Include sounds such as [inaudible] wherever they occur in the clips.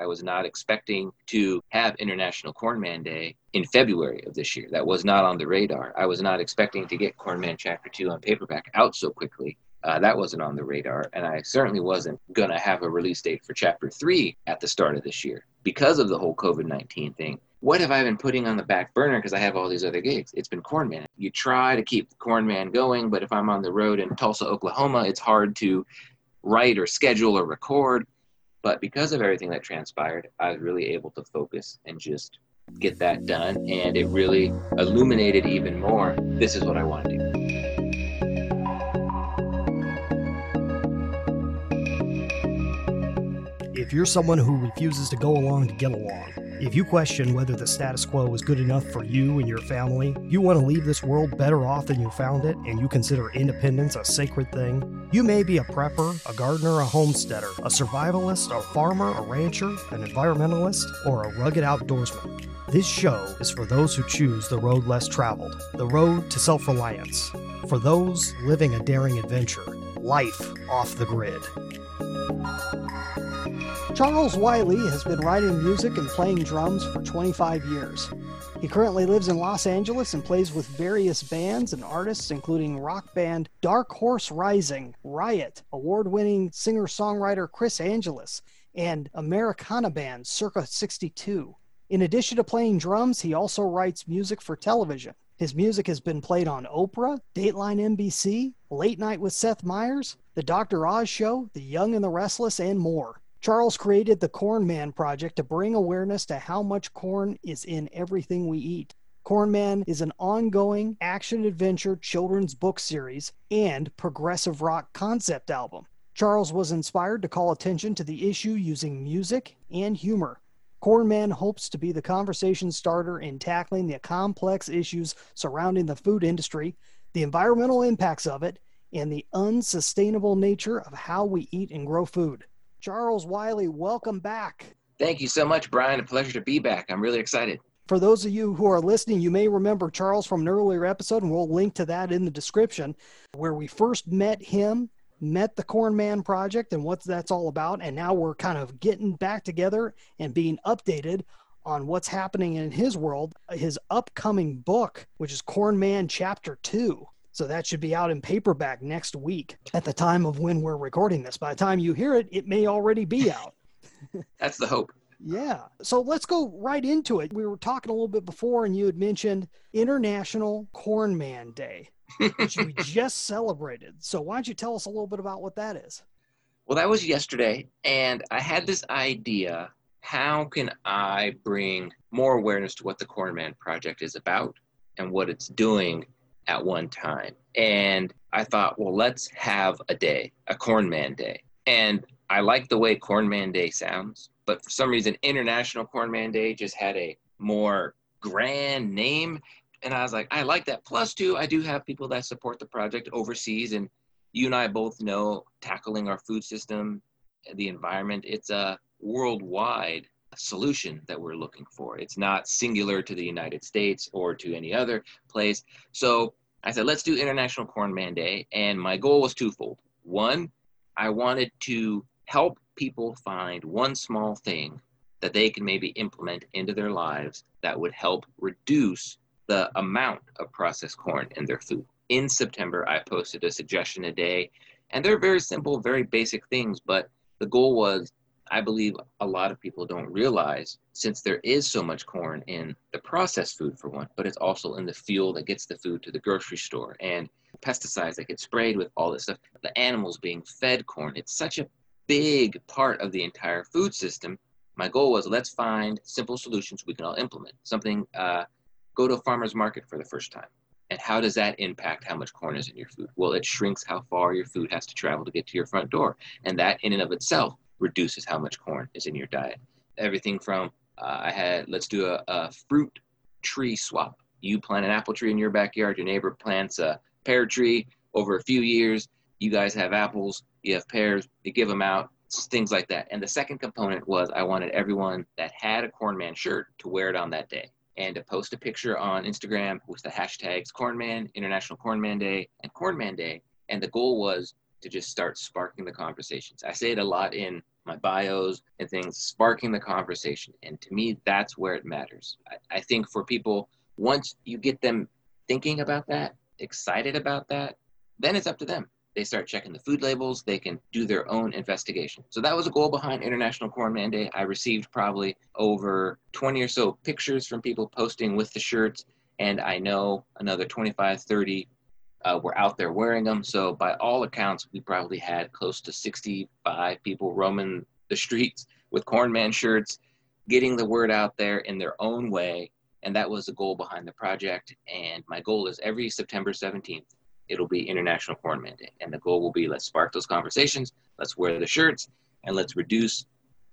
I was not expecting to have International Cornman Day in February of this year. That was not on the radar. I was not expecting to get Cornman Chapter 2 on paperback out so quickly. Uh, that wasn't on the radar. And I certainly wasn't going to have a release date for Chapter 3 at the start of this year because of the whole COVID 19 thing. What have I been putting on the back burner because I have all these other gigs? It's been Cornman. You try to keep Cornman going, but if I'm on the road in Tulsa, Oklahoma, it's hard to write or schedule or record. But because of everything that transpired, I was really able to focus and just get that done. And it really illuminated even more this is what I want to do. If you're someone who refuses to go along to get along, if you question whether the status quo is good enough for you and your family, you want to leave this world better off than you found it, and you consider independence a sacred thing, you may be a prepper, a gardener, a homesteader, a survivalist, a farmer, a rancher, an environmentalist, or a rugged outdoorsman. This show is for those who choose the road less traveled, the road to self reliance, for those living a daring adventure, life off the grid. Charles Wiley has been writing music and playing drums for 25 years. He currently lives in Los Angeles and plays with various bands and artists, including rock band Dark Horse Rising, Riot, award winning singer songwriter Chris Angelus, and Americana band Circa 62. In addition to playing drums, he also writes music for television. His music has been played on Oprah, Dateline NBC, Late Night with Seth Meyers, The Dr. Oz Show, The Young and the Restless, and more. Charles created the Corn Man Project to bring awareness to how much corn is in everything we eat. Corn Man is an ongoing action adventure children's book series and progressive rock concept album. Charles was inspired to call attention to the issue using music and humor. Corn Man hopes to be the conversation starter in tackling the complex issues surrounding the food industry, the environmental impacts of it, and the unsustainable nature of how we eat and grow food. Charles Wiley, welcome back. Thank you so much, Brian. A pleasure to be back. I'm really excited. For those of you who are listening, you may remember Charles from an earlier episode, and we'll link to that in the description, where we first met him, met the Corn Man Project, and what that's all about. And now we're kind of getting back together and being updated on what's happening in his world. His upcoming book, which is Corn Man Chapter 2. So that should be out in paperback next week at the time of when we're recording this. By the time you hear it, it may already be [laughs] out. That's the hope. Yeah. So let's go right into it. We were talking a little bit before, and you had mentioned International Corn Man Day, which we [laughs] just celebrated. So why don't you tell us a little bit about what that is? Well, that was yesterday, and I had this idea how can I bring more awareness to what the Corn Man Project is about and what it's doing at one time. And I thought, well, let's have a day, a Corn Man Day. And I like the way Corn Man Day sounds, but for some reason, International Corn Man Day just had a more grand name. And I was like, I like that. Plus, too, I do have people that support the project overseas. And you and I both know tackling our food system, the environment, it's a worldwide solution that we're looking for. It's not singular to the United States or to any other place. So I said, let's do International Corn Man Day. And my goal was twofold. One, I wanted to help people find one small thing that they can maybe implement into their lives that would help reduce the amount of processed corn in their food. In September, I posted a suggestion a day, and they're very simple, very basic things, but the goal was I believe a lot of people don't realize since there is so much corn in the processed food for one, but it's also in the fuel that gets the food to the grocery store and pesticides that get sprayed with all this stuff, the animals being fed corn. It's such a big part of the entire food system. My goal was let's find simple solutions we can all implement. Something, uh, go to a farmer's market for the first time. And how does that impact how much corn is in your food? Well, it shrinks how far your food has to travel to get to your front door. And that in and of itself reduces how much corn is in your diet. Everything from uh, I had let's do a, a fruit tree swap. You plant an apple tree in your backyard, your neighbor plants a pear tree. Over a few years, you guys have apples, you have pears, you give them out, things like that. And the second component was I wanted everyone that had a Cornman shirt to wear it on that day and to post a picture on Instagram with the hashtags Cornman, International Cornman Day, and Cornman Day. And the goal was to just start sparking the conversations. I say it a lot in my bios and things, sparking the conversation. And to me, that's where it matters. I, I think for people, once you get them thinking about that, excited about that, then it's up to them. They start checking the food labels, they can do their own investigation. So that was a goal behind International Corn Man Day. I received probably over 20 or so pictures from people posting with the shirts, and I know another 25, 30 uh, were out there wearing them. So by all accounts, we probably had close to 65 people roaming the streets with Corn Man shirts, getting the word out there in their own way. And that was the goal behind the project. And my goal is every September 17th, it'll be International Corn Man Day. And the goal will be let's spark those conversations, let's wear the shirts, and let's reduce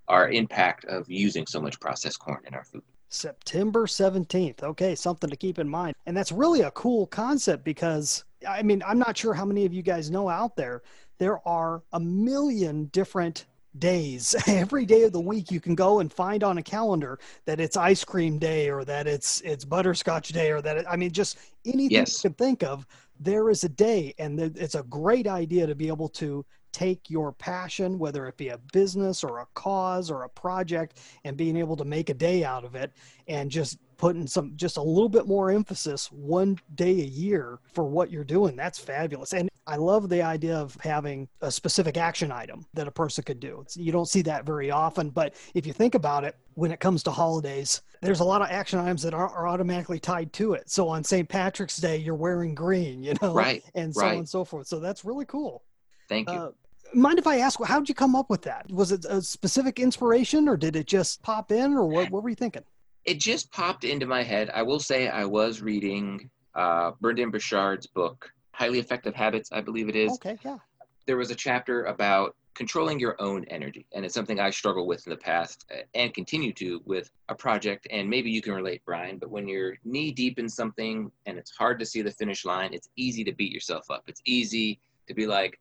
our impact of using so much processed corn in our food. September 17th. Okay, something to keep in mind. And that's really a cool concept because, I mean, I'm not sure how many of you guys know out there, there are a million different days [laughs] every day of the week you can go and find on a calendar that it's ice cream day or that it's it's butterscotch day or that it, i mean just anything yes. you can think of there is a day and it's a great idea to be able to take your passion whether it be a business or a cause or a project and being able to make a day out of it and just putting some just a little bit more emphasis one day a year for what you're doing. That's fabulous. And i love the idea of having a specific action item that a person could do. It's, you don't see that very often but if you think about it when it comes to holidays there's a lot of action items that are, are automatically tied to it. So on st patrick's day you're wearing green [laughs] you know right and so right. on and so forth. So that's really cool. Thank you. Uh, mind if I ask, how did you come up with that? Was it a specific inspiration or did it just pop in or what, what were you thinking? it just popped into my head. I will say I was reading uh, Brendon Burchard's book, Highly Effective Habits, I believe it is. Okay, yeah. There was a chapter about controlling your own energy, and it's something I struggle with in the past uh, and continue to with a project. And maybe you can relate, Brian, but when you're knee deep in something and it's hard to see the finish line, it's easy to beat yourself up. It's easy to be like,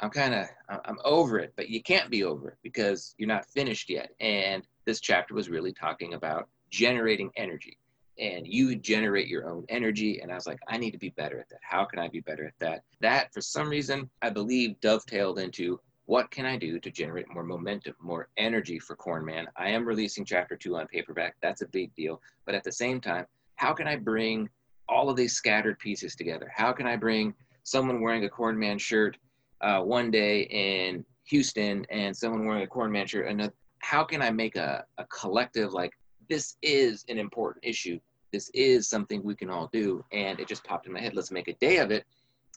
I'm kind of I'm over it, but you can't be over it because you're not finished yet. And this chapter was really talking about generating energy. And you generate your own energy and i was like i need to be better at that. How can i be better at that? That for some reason i believe dovetailed into what can i do to generate more momentum more energy for corn man? I am releasing chapter two on paperback. That's a big deal. But at the same time how can i bring all of these scattered pieces together? How can i bring someone wearing a corn man shirt uh, one day in houston and someone wearing a corn man shirt another how can i make a, a collective like this is an important issue. This is something we can all do. And it just popped in my head. Let's make a day of it.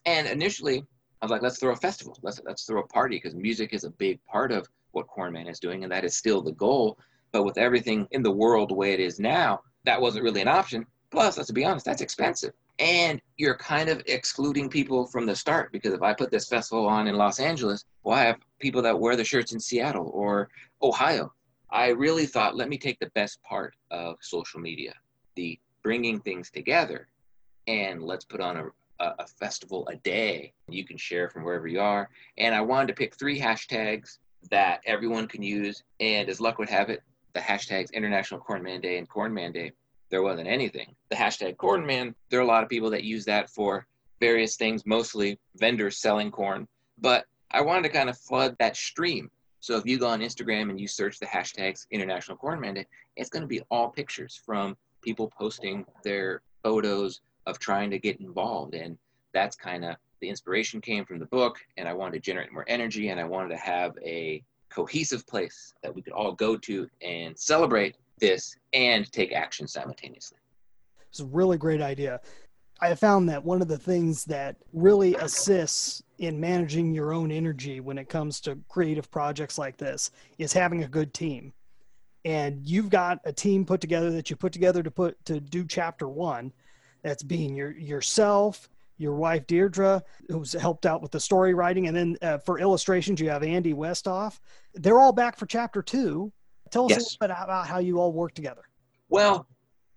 And initially, I was like, let's throw a festival. Let's let's throw a party because music is a big part of what Cornman is doing, and that is still the goal. But with everything in the world the way it is now, that wasn't really an option. Plus, let's be honest, that's expensive. And you're kind of excluding people from the start because if I put this festival on in Los Angeles, well, I have people that wear the shirts in Seattle or Ohio. I really thought, let me take the best part of social media, the bringing things together, and let's put on a, a, a, festival a day. You can share from wherever you are. And I wanted to pick three hashtags that everyone can use. And as luck would have it, the hashtags International Corn Man Day and Corn Man Day, there wasn't anything. The hashtag Corn Man, there are a lot of people that use that for various things, mostly vendors selling corn. But I wanted to kind of flood that stream so if you go on Instagram and you search the hashtags International Corn Man it's going to be all pictures from people posting their photos of trying to get involved. And that's kind of the inspiration came from the book. And I wanted to generate more energy and I wanted to have a cohesive place that we could all go to and celebrate this and take action simultaneously. It's a really great idea. I found that one of the things that really assists in managing your own energy when it comes to creative projects like this is having a good team. And you've got a team put together that you put together to put to do chapter one. That's being your yourself, your wife Deirdre, who's helped out with the story writing, and then uh, for illustrations you have Andy Westoff. They're all back for chapter two. Tell us yes. a little bit about how you all work together. Well,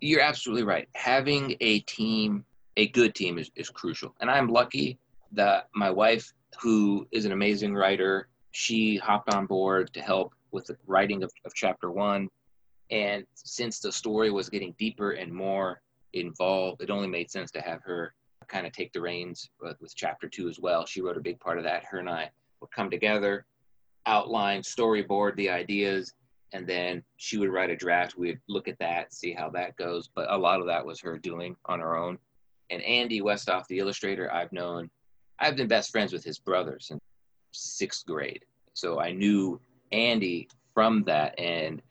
you're absolutely right. Having a team a good team is, is crucial. And I'm lucky that my wife, who is an amazing writer, she hopped on board to help with the writing of, of chapter one. And since the story was getting deeper and more involved, it only made sense to have her kind of take the reins with, with chapter two as well. She wrote a big part of that. Her and I would come together outline, storyboard the ideas, and then she would write a draft. We'd look at that, see how that goes. But a lot of that was her doing on her own. And Andy Westhoff, the illustrator, I've known, I've been best friends with his brother since sixth grade. So I knew Andy from that. And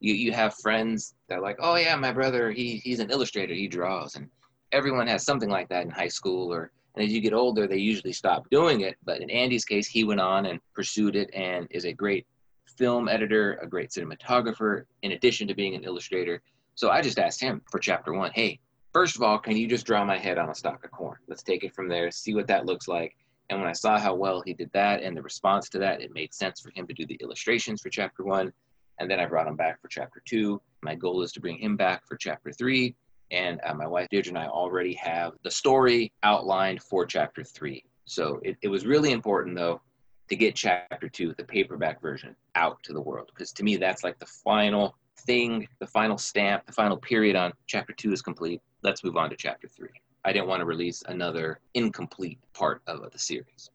you, you have friends that are like, oh, yeah, my brother, he, he's an illustrator, he draws. And everyone has something like that in high school or and as you get older they usually stop doing it but in andy's case he went on and pursued it and is a great film editor a great cinematographer in addition to being an illustrator. So i just asked him for chapter one hey first of all can you just draw my head on a stalk of corn? Let's take it from there see what that looks like. And when i saw how well he did that and the response to that it made sense for him to do the illustrations for chapter one. And then i brought him back for chapter two. My goal is to bring him back for chapter three. And uh, my wife Deirdre and I already have the story outlined for chapter three. So it, it was really important though to get chapter two, the paperback version, out to the world because to me that's like the final thing, the final stamp, the final period on chapter two is complete. Let's move on to chapter three. I didn't want to release another incomplete part of the series.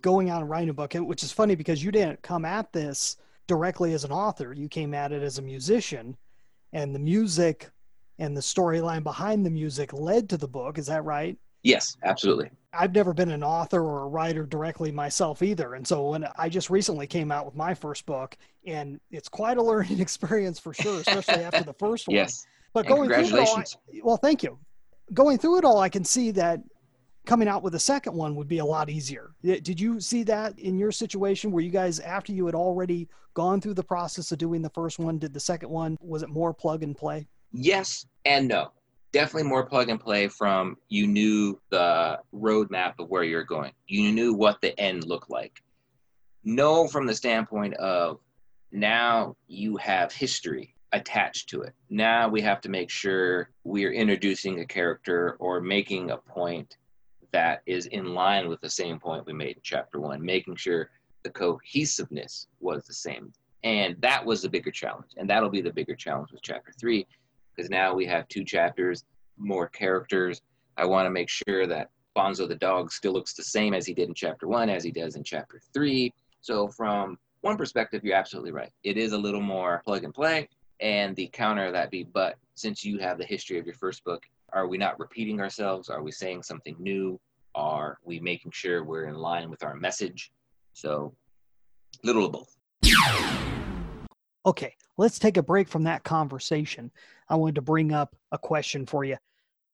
Going out and writing a book, which is funny because you didn't come at this directly as an author. You came at it as a musician, and the music and the storyline behind the music led to the book. Is that right? Yes, absolutely. I've never been an author or a writer directly myself either. And so when I just recently came out with my first book, and it's quite a [laughs] learning experience for sure, especially after the first [laughs] one. Yes. But going through it all, I, well, thank you. Going through it all, I can see that coming out with a second one would be a lot easier. Did you see that in your situation where you guys, after you had already gone through the process of doing the first one, did the second one, was it more plug and play? Yes and no. Definitely more plug and play from you knew the roadmap of where you're going. You knew what the end looked like. No, from the standpoint of now you have history attached to it. Now we have to make sure we're introducing a character or making a point that is in line with the same point we made in chapter one, making sure the cohesiveness was the same. And that was the bigger challenge. And that'll be the bigger challenge with chapter three because now we have two chapters, more characters. I want to make sure that Bonzo the dog still looks the same as he did in chapter one, as he does in chapter three. So, from one perspective, you're absolutely right. It is a little more plug and play. And the counter that be, but since you have the history of your first book, are we not repeating ourselves? Are we saying something new? Are we making sure we're in line with our message? So, little of both. Okay, let's take a break from that conversation. I wanted to bring up a question for you.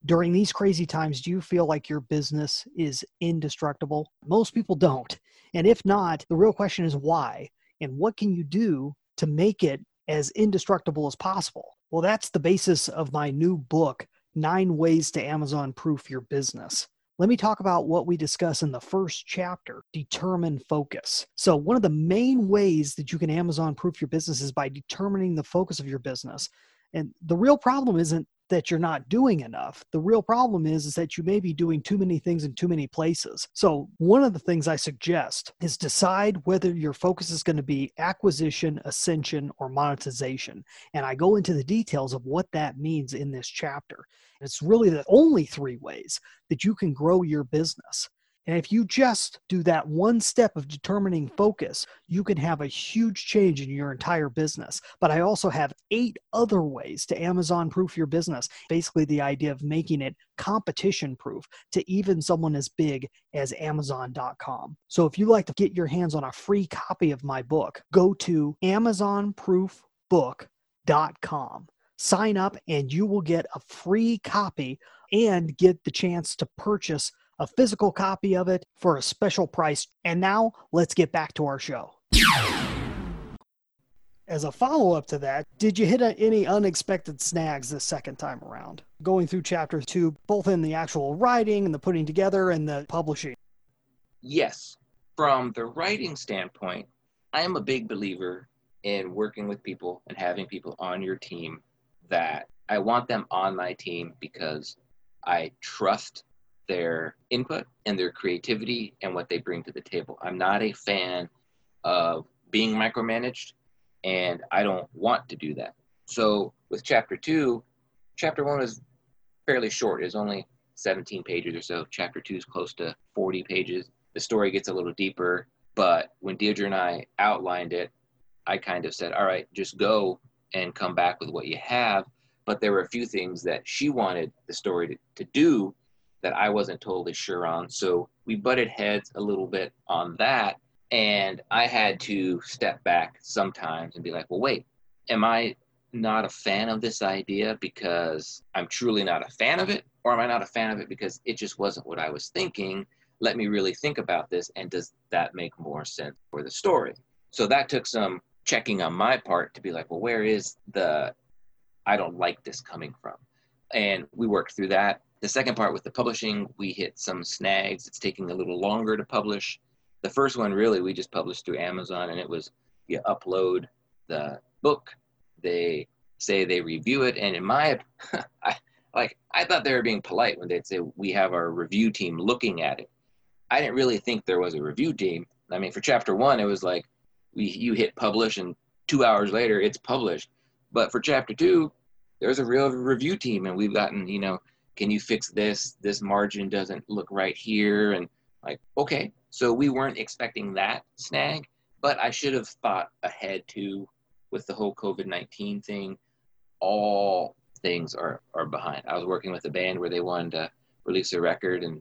During these crazy times, do you feel like your business is indestructible? Most people don't. And if not, the real question is why? And what can you do to make it as indestructible as possible? Well, that's the basis of my new book, Nine Ways to Amazon Proof Your Business. Let me talk about what we discuss in the first chapter determine focus. So, one of the main ways that you can Amazon proof your business is by determining the focus of your business. And the real problem isn't that you're not doing enough. The real problem is, is that you may be doing too many things in too many places. So, one of the things I suggest is decide whether your focus is going to be acquisition, ascension, or monetization. And I go into the details of what that means in this chapter. it's really the only three ways that you can grow your business. And if you just do that one step of determining focus, you can have a huge change in your entire business. But I also have eight other ways to Amazon proof your business. Basically, the idea of making it competition proof to even someone as big as Amazon.com. So if you'd like to get your hands on a free copy of my book, go to AmazonProofBook.com. Sign up, and you will get a free copy and get the chance to purchase a physical copy of it for a special price. And now let's get back to our show. As a follow up to that, did you hit any unexpected snags the second time around? Going through chapter two, both in the actual writing and the putting together and the publishing? Yes. From the writing standpoint, I am a big believer in working with people and having people on your team that I want them on my team because I trust their input and their creativity and what they bring to the table. I'm not a fan of being micromanaged, and I don't want to do that. So with chapter two, chapter one is fairly short. It's only 17 pages or so. Chapter two is close to 40 pages. The story gets a little deeper. But when Deirdre and I outlined it, I kind of said, all right, just go and come back with what you have. But there were a few things that she wanted the story to, to do that I wasn't totally sure on. So we butted heads a little bit on that. And I had to step back sometimes and be like, well, wait, am I not a fan of this idea because I'm truly not a fan of it? Or am I not a fan of it because it just wasn't what I was thinking? Let me really think about this. And does that make more sense for the story? So that took some checking on my part to be like, well, where is the I don't like this coming from? And we worked through that. The second part with the publishing, we hit some snags. It's taking a little longer to publish. The first one, really, we just published through Amazon, and it was you upload the book, they say they review it, and in my, [laughs] I, like I thought they were being polite when they'd say we have our review team looking at it. I didn't really think there was a review team. I mean, for chapter one, it was like we you hit publish, and two hours later it's published. But for chapter two, there's a real review team, and we've gotten you know, can you fix this? This margin doesn't look right here, and like okay, so we weren't expecting that snag, but I should have thought ahead too with the whole COVID nineteen thing. All things are are behind. I was working with a band where they wanted to release a record, and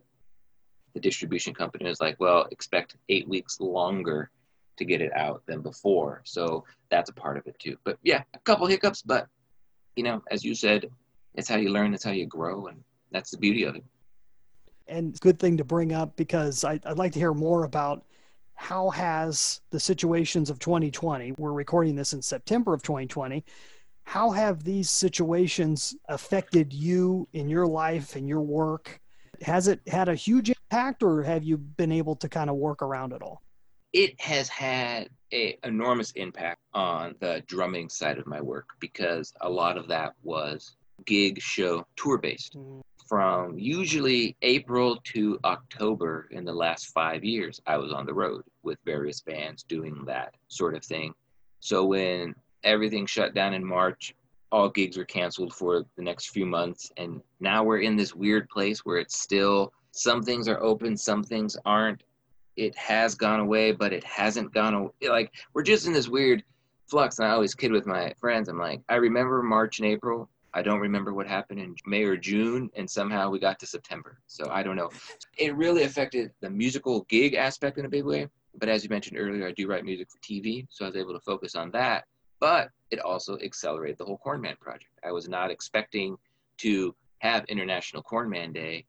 the distribution company was like, "Well, expect eight weeks longer." to get it out than before. So that's a part of it too. But yeah, a couple hiccups, but you know, as you said, it's how you learn, it's how you grow, and that's the beauty of it. And good thing to bring up because I, would like to hear more about how has the situations of 2020. We're recording this in September of 2020. How have these situations affected you in your life and your work? Has it had a huge impact, or have you been able to kind of work around it all? it has had a enormous impact on the drumming side of my work because a lot of that was gig show tour based from usually april to october in the last five years i was on the road with various bands doing that sort of thing so when everything shut down in march all gigs were canceled for the next few months and now we're in this weird place where it's still some things are open some things aren't it has gone away, but it hasn't gone away. Like we're just in this weird flux. And I always kid with my friends. I'm like, I remember March and April. I don't remember what happened in May or June, and somehow we got to September. So I don't know. It really affected the musical gig aspect in a big way. But as you mentioned earlier, I do write music for TV, so I was able to focus on that. But it also accelerated the whole Cornman project. I was not expecting to have International Cornman Day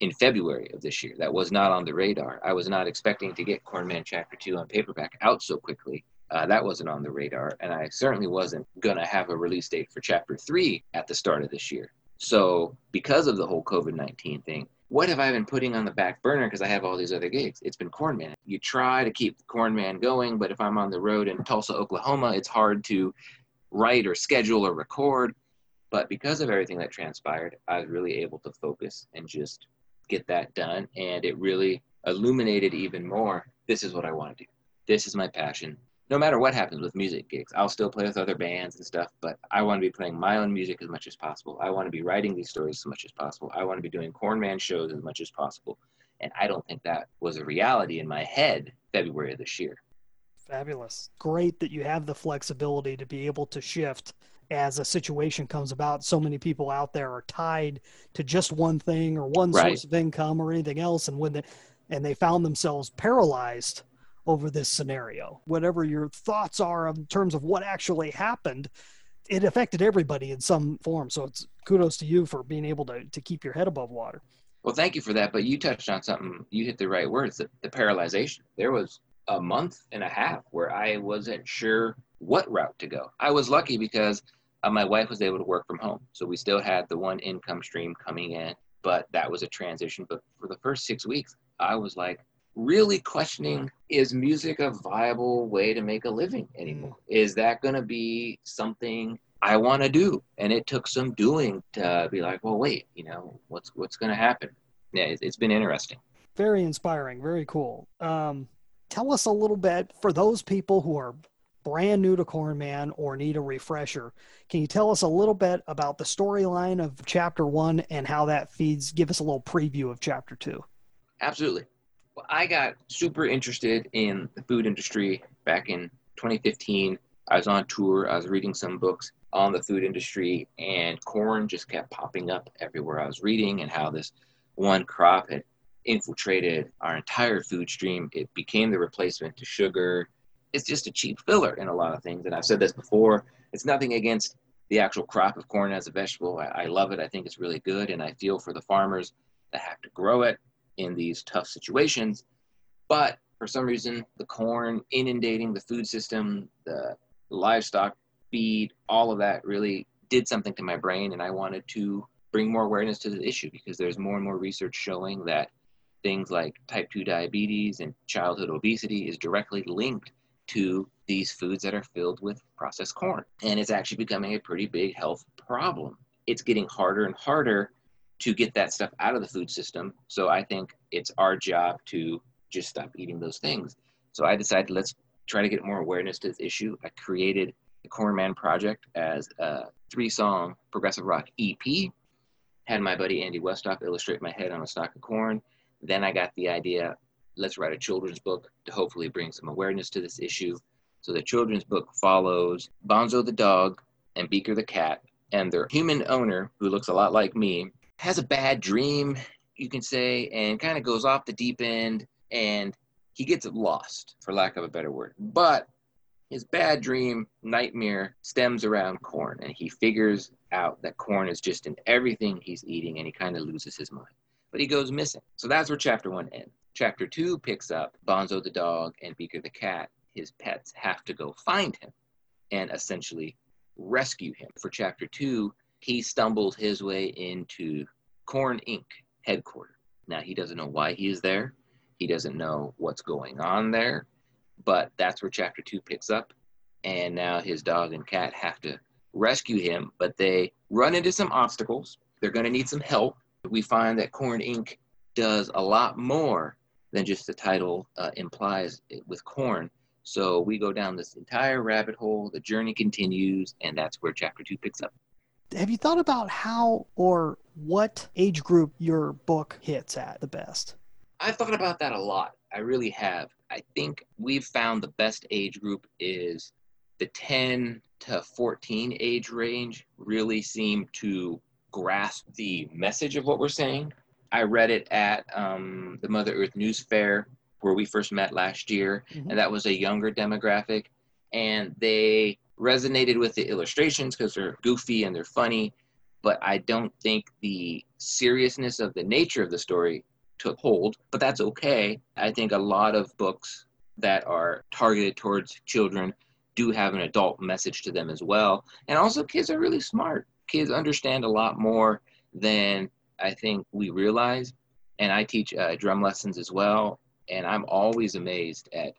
in February of this year. That was not on the radar. I was not expecting to get Cornman Chapter 2 on paperback out so quickly. Uh, that wasn't on the radar. And I certainly wasn't going to have a release date for Chapter 3 at the start of this year. So, because of the whole COVID 19 thing, what have I been putting on the back burner because I have all these other gigs? It's been Cornman. You try to keep Cornman going, but if I'm on the road in Tulsa, Oklahoma, it's hard to write or schedule or record. But because of everything that transpired, I was really able to focus and just get that done. And it really illuminated even more this is what I want to do. This is my passion. No matter what happens with music gigs, I'll still play with other bands and stuff, but I want to be playing my own music as much as possible. I want to be writing these stories as much as possible. I want to be doing Cornman shows as much as possible. And I don't think that was a reality in my head February of this year. Fabulous. Great that you have the flexibility to be able to shift as a situation comes about. So many people out there are tied to just one thing or one right. source of income or anything else, and when they, and they found themselves paralyzed over this scenario. Whatever your thoughts are in terms of what actually happened, it affected everybody in some form. So it's kudos to you for being able to to keep your head above water. Well, thank you for that. But you touched on something. You hit the right words. The, the paralyzation. There was a month and a half where I wasn't sure what route to go. I was lucky because uh, my wife was able to work from home. So we still had the one income stream coming in, but that was a transition. But for the first six weeks, I was like really questioning is music a viable way to make a living anymore? Mm. Is that going to be something I want to do? And it took some doing to be like, well, wait, you know, what's what's going to happen? Yeah, it's been interesting. Very inspiring. Very cool. Um, tell us a little bit for those people who are brand new to Cornman or need a refresher. Can you tell us a little bit about the storyline of chapter one and how that feeds? Give us a little preview of chapter two. Absolutely. I got super interested in the food industry back in 2015. I was on tour, I was reading some books on the food industry, and corn just kept popping up everywhere I was reading, and how this one crop had infiltrated our entire food stream. It became the replacement to sugar. It's just a cheap filler in a lot of things. And I've said this before it's nothing against the actual crop of corn as a vegetable. I, I love it. I think it's really good. And I feel for the farmers that have to grow it in these tough situations. But for some reason, the corn inundating the food system, the livestock feed, all of that really did something to my brain. And I wanted to bring more awareness to the issue because there's more and more research showing that things like type 2 diabetes and childhood obesity is directly linked to these foods that are filled with processed corn. And it's actually becoming a pretty big health problem. It's getting harder and harder to get that stuff out of the food system. So I think it's our job to just stop eating those things. So I decided let's try to get more awareness to this issue. I created the Corn Man Project as a three song progressive rock EP. Had my buddy Andy Westoff illustrate my head on a stalk of corn. Then I got the idea let's write a children's book to hopefully bring some awareness to this issue. So the children's book follows Bonzo the dog and Beaker the cat and their human owner, who looks a lot like me, has a bad dream, you can say, and kind of goes off the deep end and he gets lost, for lack of a better word. But his bad dream, nightmare, stems around corn, and he figures out that corn is just in everything he's eating, and he kind of loses his mind. But he goes missing. So that's where chapter one ends. Chapter two picks up Bonzo the dog and Beaker the cat. His pets have to go find him and essentially rescue him. For chapter two, he stumbled his way into Corn Inc. headquarters. Now, he doesn't know why he is there. He doesn't know what's going on there, but that's where chapter two picks up. And now his dog and cat have to rescue him, but they run into some obstacles. They're going to need some help. We find that Corn Inc. does a lot more than just the title uh, implies with corn. So we go down this entire rabbit hole. The journey continues, and that's where chapter two picks up. Have you thought about how or what age group your book hits at the best? I've thought about that a lot. I really have. I think we've found the best age group is the 10 to 14 age range really seem to grasp the message of what we're saying. I read it at um, the Mother Earth News Fair where we first met last year, mm-hmm. and that was a younger demographic, and they resonated with the illustrations because they're goofy and they're funny, but I don't think the seriousness of the nature of the story took hold, but that's okay. I think a lot of books that are targeted towards children do have an adult message to them as well. And also, kids are really smart. Kids understand a lot more than I think we realize. And I teach uh, drum lessons as well. And I'm always amazed at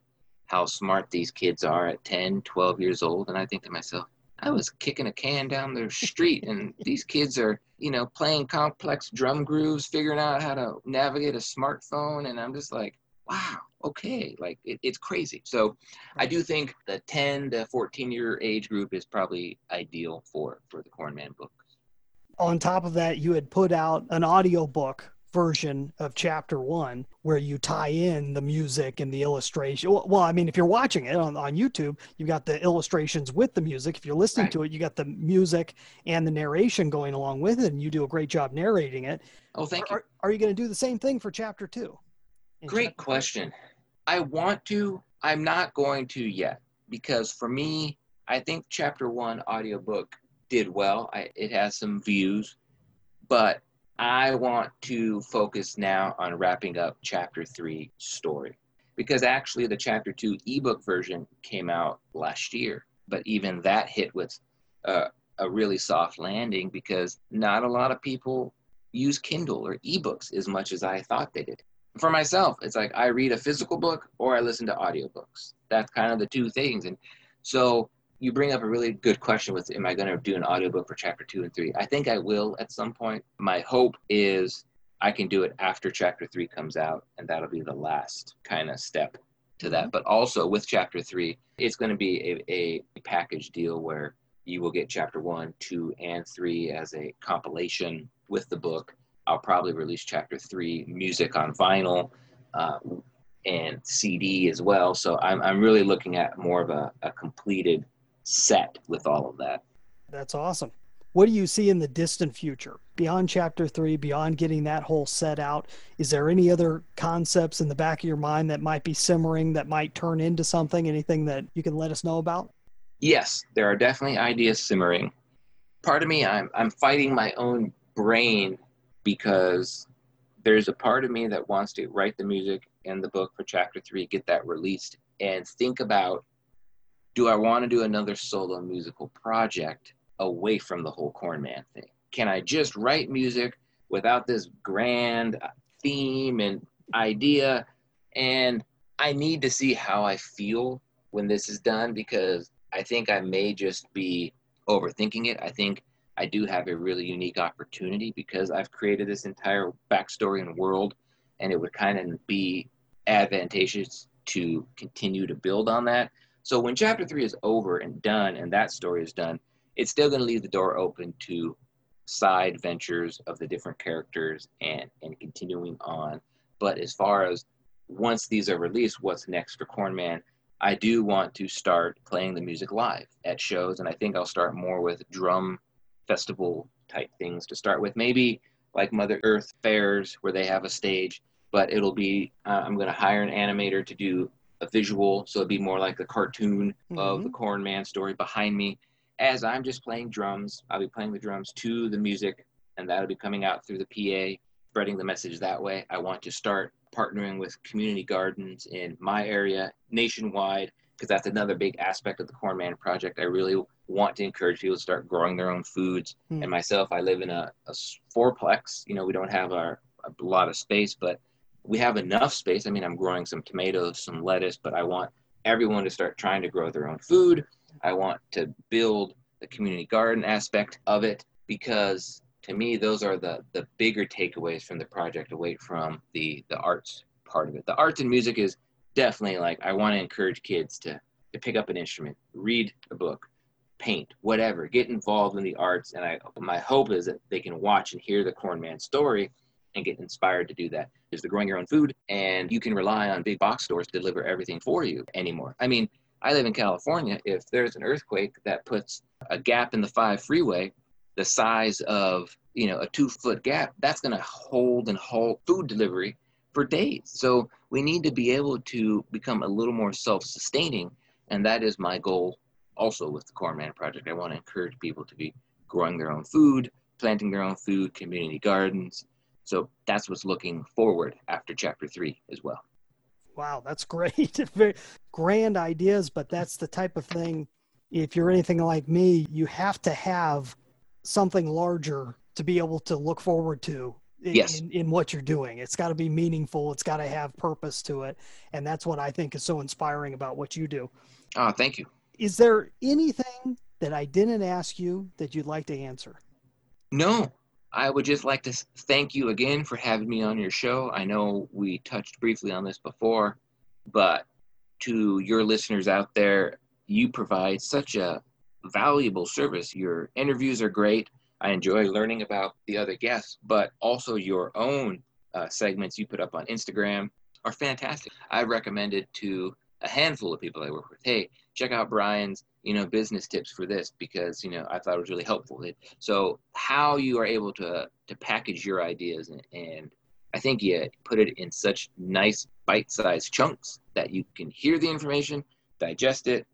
how smart these kids are at 10, 12 years old. And I think to myself, I was kicking a can down the street, and [laughs] these kids are, you know, playing complex drum grooves, figuring out how to navigate a smartphone. And I'm just like, wow, okay, like it, it's crazy. So I do think the 10 to 14 year age group is probably ideal for for the Corn Man book. On top of that, you had put out an audio book version of chapter one where you tie in the music and the illustration. Well i mean if you're watching it on, on youtube you've got the illustrations with the music. If you're listening right. to it you got the music and the narration going along with it and you do a great job narrating it. Oh thank are, you. are, you going to do the same thing for chapter two? Great chapter question. Two? i want to i'm not going to yet because for me i think chapter one audiobook did well. I, it has some views but I want to focus now on wrapping up chapter three story because actually the chapter two ebook version came out last year, but even that hit with uh, a really soft landing because not a lot of people use Kindle or ebooks as much as I thought they did. For myself, it's like I read a physical book or I listen to audiobooks. That's kind of the two things. And so you bring up a really good question with am I going to do an audiobook for chapter two and three? I think I will at some point. My hope is I can do it after chapter three comes out, and that'll be the last kind of step to that. Mm-hmm. But also with chapter three, it's going to be a, a package deal where you will get chapter one, two, and three as a compilation with the book. I'll probably release chapter three music on vinyl. Uh, and CD as well. So I'm, I'm really looking at more of a, a completed set with all of that. That's awesome. What do you see in the distant future beyond chapter three, beyond getting that whole set out? Is there any other concepts in the back of your mind that might be simmering that might turn into something? Anything that you can let us know about? Yes, there are definitely ideas simmering. Part of me, I'm, I'm fighting my own brain because there's a part of me that wants to write the music and the book for chapter three, get that released, and think about do I want to do another solo musical project away from the whole Corn Man thing? Can I just write music without this grand theme and idea? And I need to see how I feel when this is done because I think I may just be overthinking it. I think I do have a really unique opportunity because I've created this entire backstory and world, and it would kind of be advantageous to continue to build on that. So when chapter three is over and done, and that story is done, it's still going to leave the door open to side ventures of the different characters and and continuing on. But as far as once these are released, what's next for Cornman? I do want to start playing the music live at shows, and I think I'll start more with drum festival type things to start with. Maybe like Mother Earth fairs where they have a stage, but it'll be uh, I'm going to hire an animator to do a visual, so it'd be more like the cartoon mm-hmm. of the Corn Man story behind me. As I'm just playing drums, I'll be playing the drums to the music, and that'll be coming out through the PA, spreading the message that way. I want to start partnering with community gardens in my area nationwide because that's another big aspect of the Corn Man project. I really want to encourage people to start growing their own foods. Mm. And myself, I live in a, a fourplex. You know, we don't have our, a lot of space, but we have enough space. I mean, I'm growing some tomatoes, some lettuce, but I want everyone to start trying to grow their own food. I want to build the community garden aspect of it because to me those are the the bigger takeaways from the project away from the the arts part of it. The arts and music is definitely like I want to encourage kids to to pick up an instrument, read a book, paint, whatever, get involved in the arts. And I my hope is that they can watch and hear the Corn Man story and get inspired to do that. Is the growing your own food, and you can rely on big box stores to deliver everything for you anymore. I mean, I live in California. If there's an earthquake that puts a gap in the five freeway, the size of you know a two foot gap, that's going to hold and halt food delivery for days. So we need to be able to become a little more self-sustaining, and that is my goal also with the Corn Man Project. I want to encourage people to be growing their own food, planting their own food, community gardens. So that's what's looking forward after chapter three as well. Wow, that's great. [laughs] Very grand ideas, but that's the type of thing. If you're anything like me, you have to have something larger to be able to look forward to in, yes. in, in, what you're doing. It's got to be meaningful. It's got to have purpose to it. And that's what I think is so inspiring about what you do. Oh, thank you. Is there anything that I didn't ask you that you'd like to answer? No. I would just like to thank you again for having me on your show. I know we touched briefly on this before, but to your listeners out there, you provide such a valuable service. Your interviews are great. I enjoy learning about the other guests, but also your own uh, segments you put up on Instagram are fantastic. I recommend it to a handful of people I work with. Hey, check out Brian's, you know, business tips for this because you know I thought it was really helpful. So how you are able to to package your ideas and, and I think you put it in such nice bite-sized chunks that you can hear the information, digest it.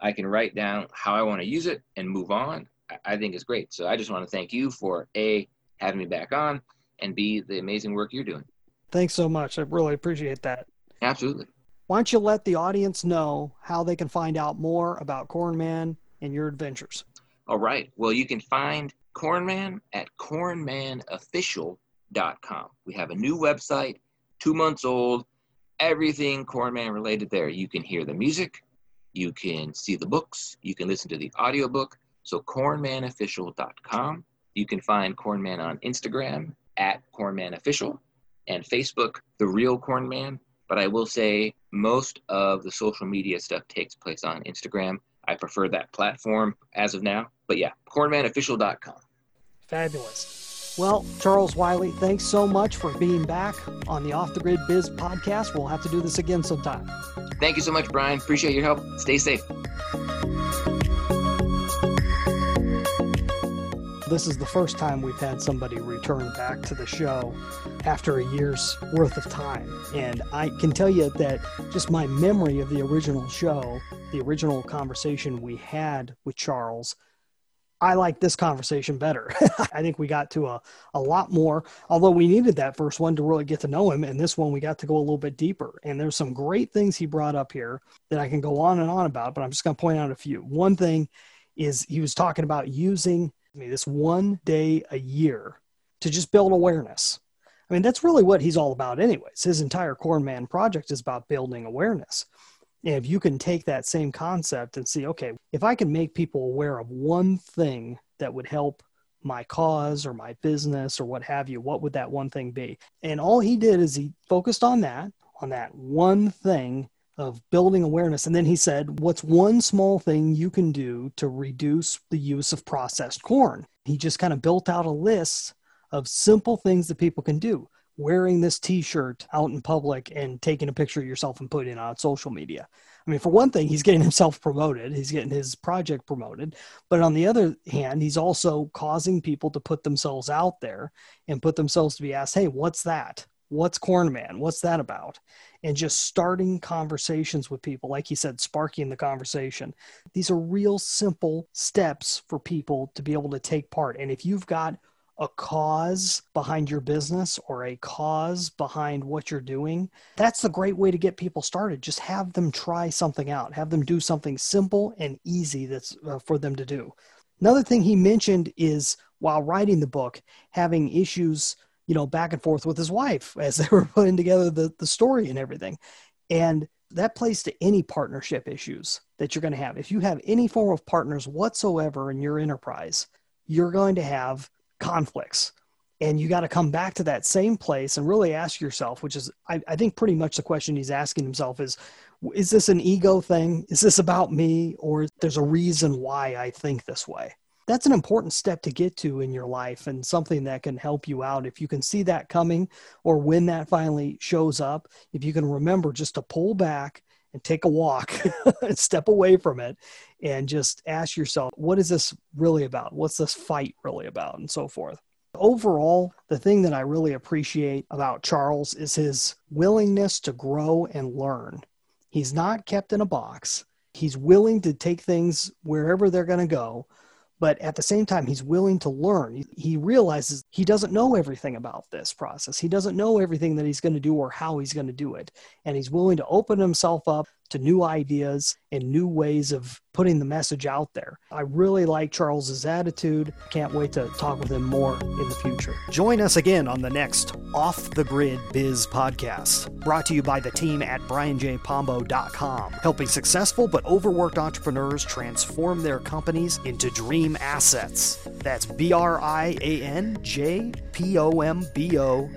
I can write down how I want to use it and move on. I think is great. So I just want to thank you for A, having me back on, and B, the amazing work you're doing. Thanks so much. I really appreciate that. Absolutely. Why don't you let the audience know how they can find out more about Cornman and your adventures? All right. Well, you can find Cornman at cornmanofficial.com. We have a new website, two months old, everything Cornman related there. You can hear the music, you can see the books, you can listen to the audiobook so cornmanofficial.com. You can find Cornman on Instagram at cornmanofficial and Facebook, The Real Cornman. But I will say most of the social media stuff takes place on Instagram. I prefer that platform as of now. But yeah, cornmanofficial.com. Fabulous. Well, Charles Wiley, thanks so much for being back on the Off the Grid Biz podcast. We'll have to do this again sometime. Thank you so much, Brian. Appreciate your help. Stay safe. This is the first time we've had somebody return back to the show after a year's worth of time. And I can tell you that just my memory of the original show, the original conversation we had with Charles, I like this conversation better. [laughs] I think we got to a, a lot more, although we needed that first one to really get to know him. And this one, we got to go a little bit deeper. And there's some great things he brought up here that I can go on and on about, but I'm just going to point out a few. One thing is he was talking about using me this one day a year to just build awareness. I mean, that's really what he's all about, anyways. His entire Corn Man project is about building awareness. And if you can take that same concept and see, okay, if I can make people aware of one thing that would help my cause or my business or what have you, what would that one thing be? And all he did is he focused on that, on that one thing of building awareness. And then he said, What's one small thing you can do to reduce the use of processed corn? He just kind of built out a list of simple things that people can do. Wearing this t shirt out in public and taking a picture of yourself and putting it on social media. I mean, for one thing, he's getting himself promoted, he's getting his project promoted. But on the other hand, he's also causing people to put themselves out there and put themselves to be asked, hey, what's that? What's Corn Man? What's that about? and just starting conversations with people, like he said, sparking the conversation. These are real simple steps for people to be able to take part. And if you've got a cause behind your business or a cause behind what you're doing, that's a great way to get people started. Just have them try something out, have them do something simple and easy that's uh, for them to do. Another thing he mentioned is while writing the book, having issues you know, back and forth with his wife as [laughs] they were putting together the, the story and everything. And that plays to any partnership issues that you're going to have. If you have any form of partners whatsoever in your enterprise, you're going to have conflicts. And you got to come back to that same place and really ask yourself, which is, I, I think, pretty much the question he's asking himself is, is this an ego thing? Is this about me? Or there's a reason why I think this way? That's an important step to get to in your life and something that can help you out. If you can see that coming or when that finally shows up, if you can remember just to pull back and take a walk [laughs] and step away from it and just ask yourself, what is this really about? What's this fight really about? And so forth. Overall, the thing that I really appreciate about Charles is his willingness to grow and learn. He's not kept in a box. He's willing to take things wherever they're going to go, but at the same time he's willing to learn. He realizes he doesn't know everything about this process. He doesn't know everything that he's going to do or how he's going to do it. And he's willing to open himself up to new ideas and new ways of putting the message out there. I really like Charles's attitude. Can't wait to talk with him more in the future. Join us again on the next Off the Grid Biz podcast, brought to you by the team at brianjpombo.com, helping successful but overworked entrepreneurs transform their companies into dream assets. That's B R I A N J P O M B O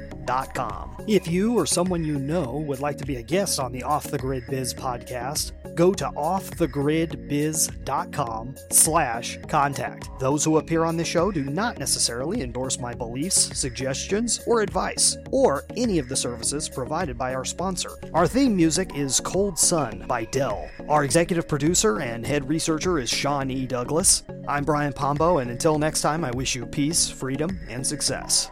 if you or someone you know would like to be a guest on the Off the Grid Biz podcast, go to offthegridbiz.com slash contact. Those who appear on the show do not necessarily endorse my beliefs, suggestions, or advice, or any of the services provided by our sponsor. Our theme music is Cold Sun by Dell. Our executive producer and head researcher is Sean E. Douglas. I'm Brian Pombo, and until next time, I wish you peace, freedom, and success.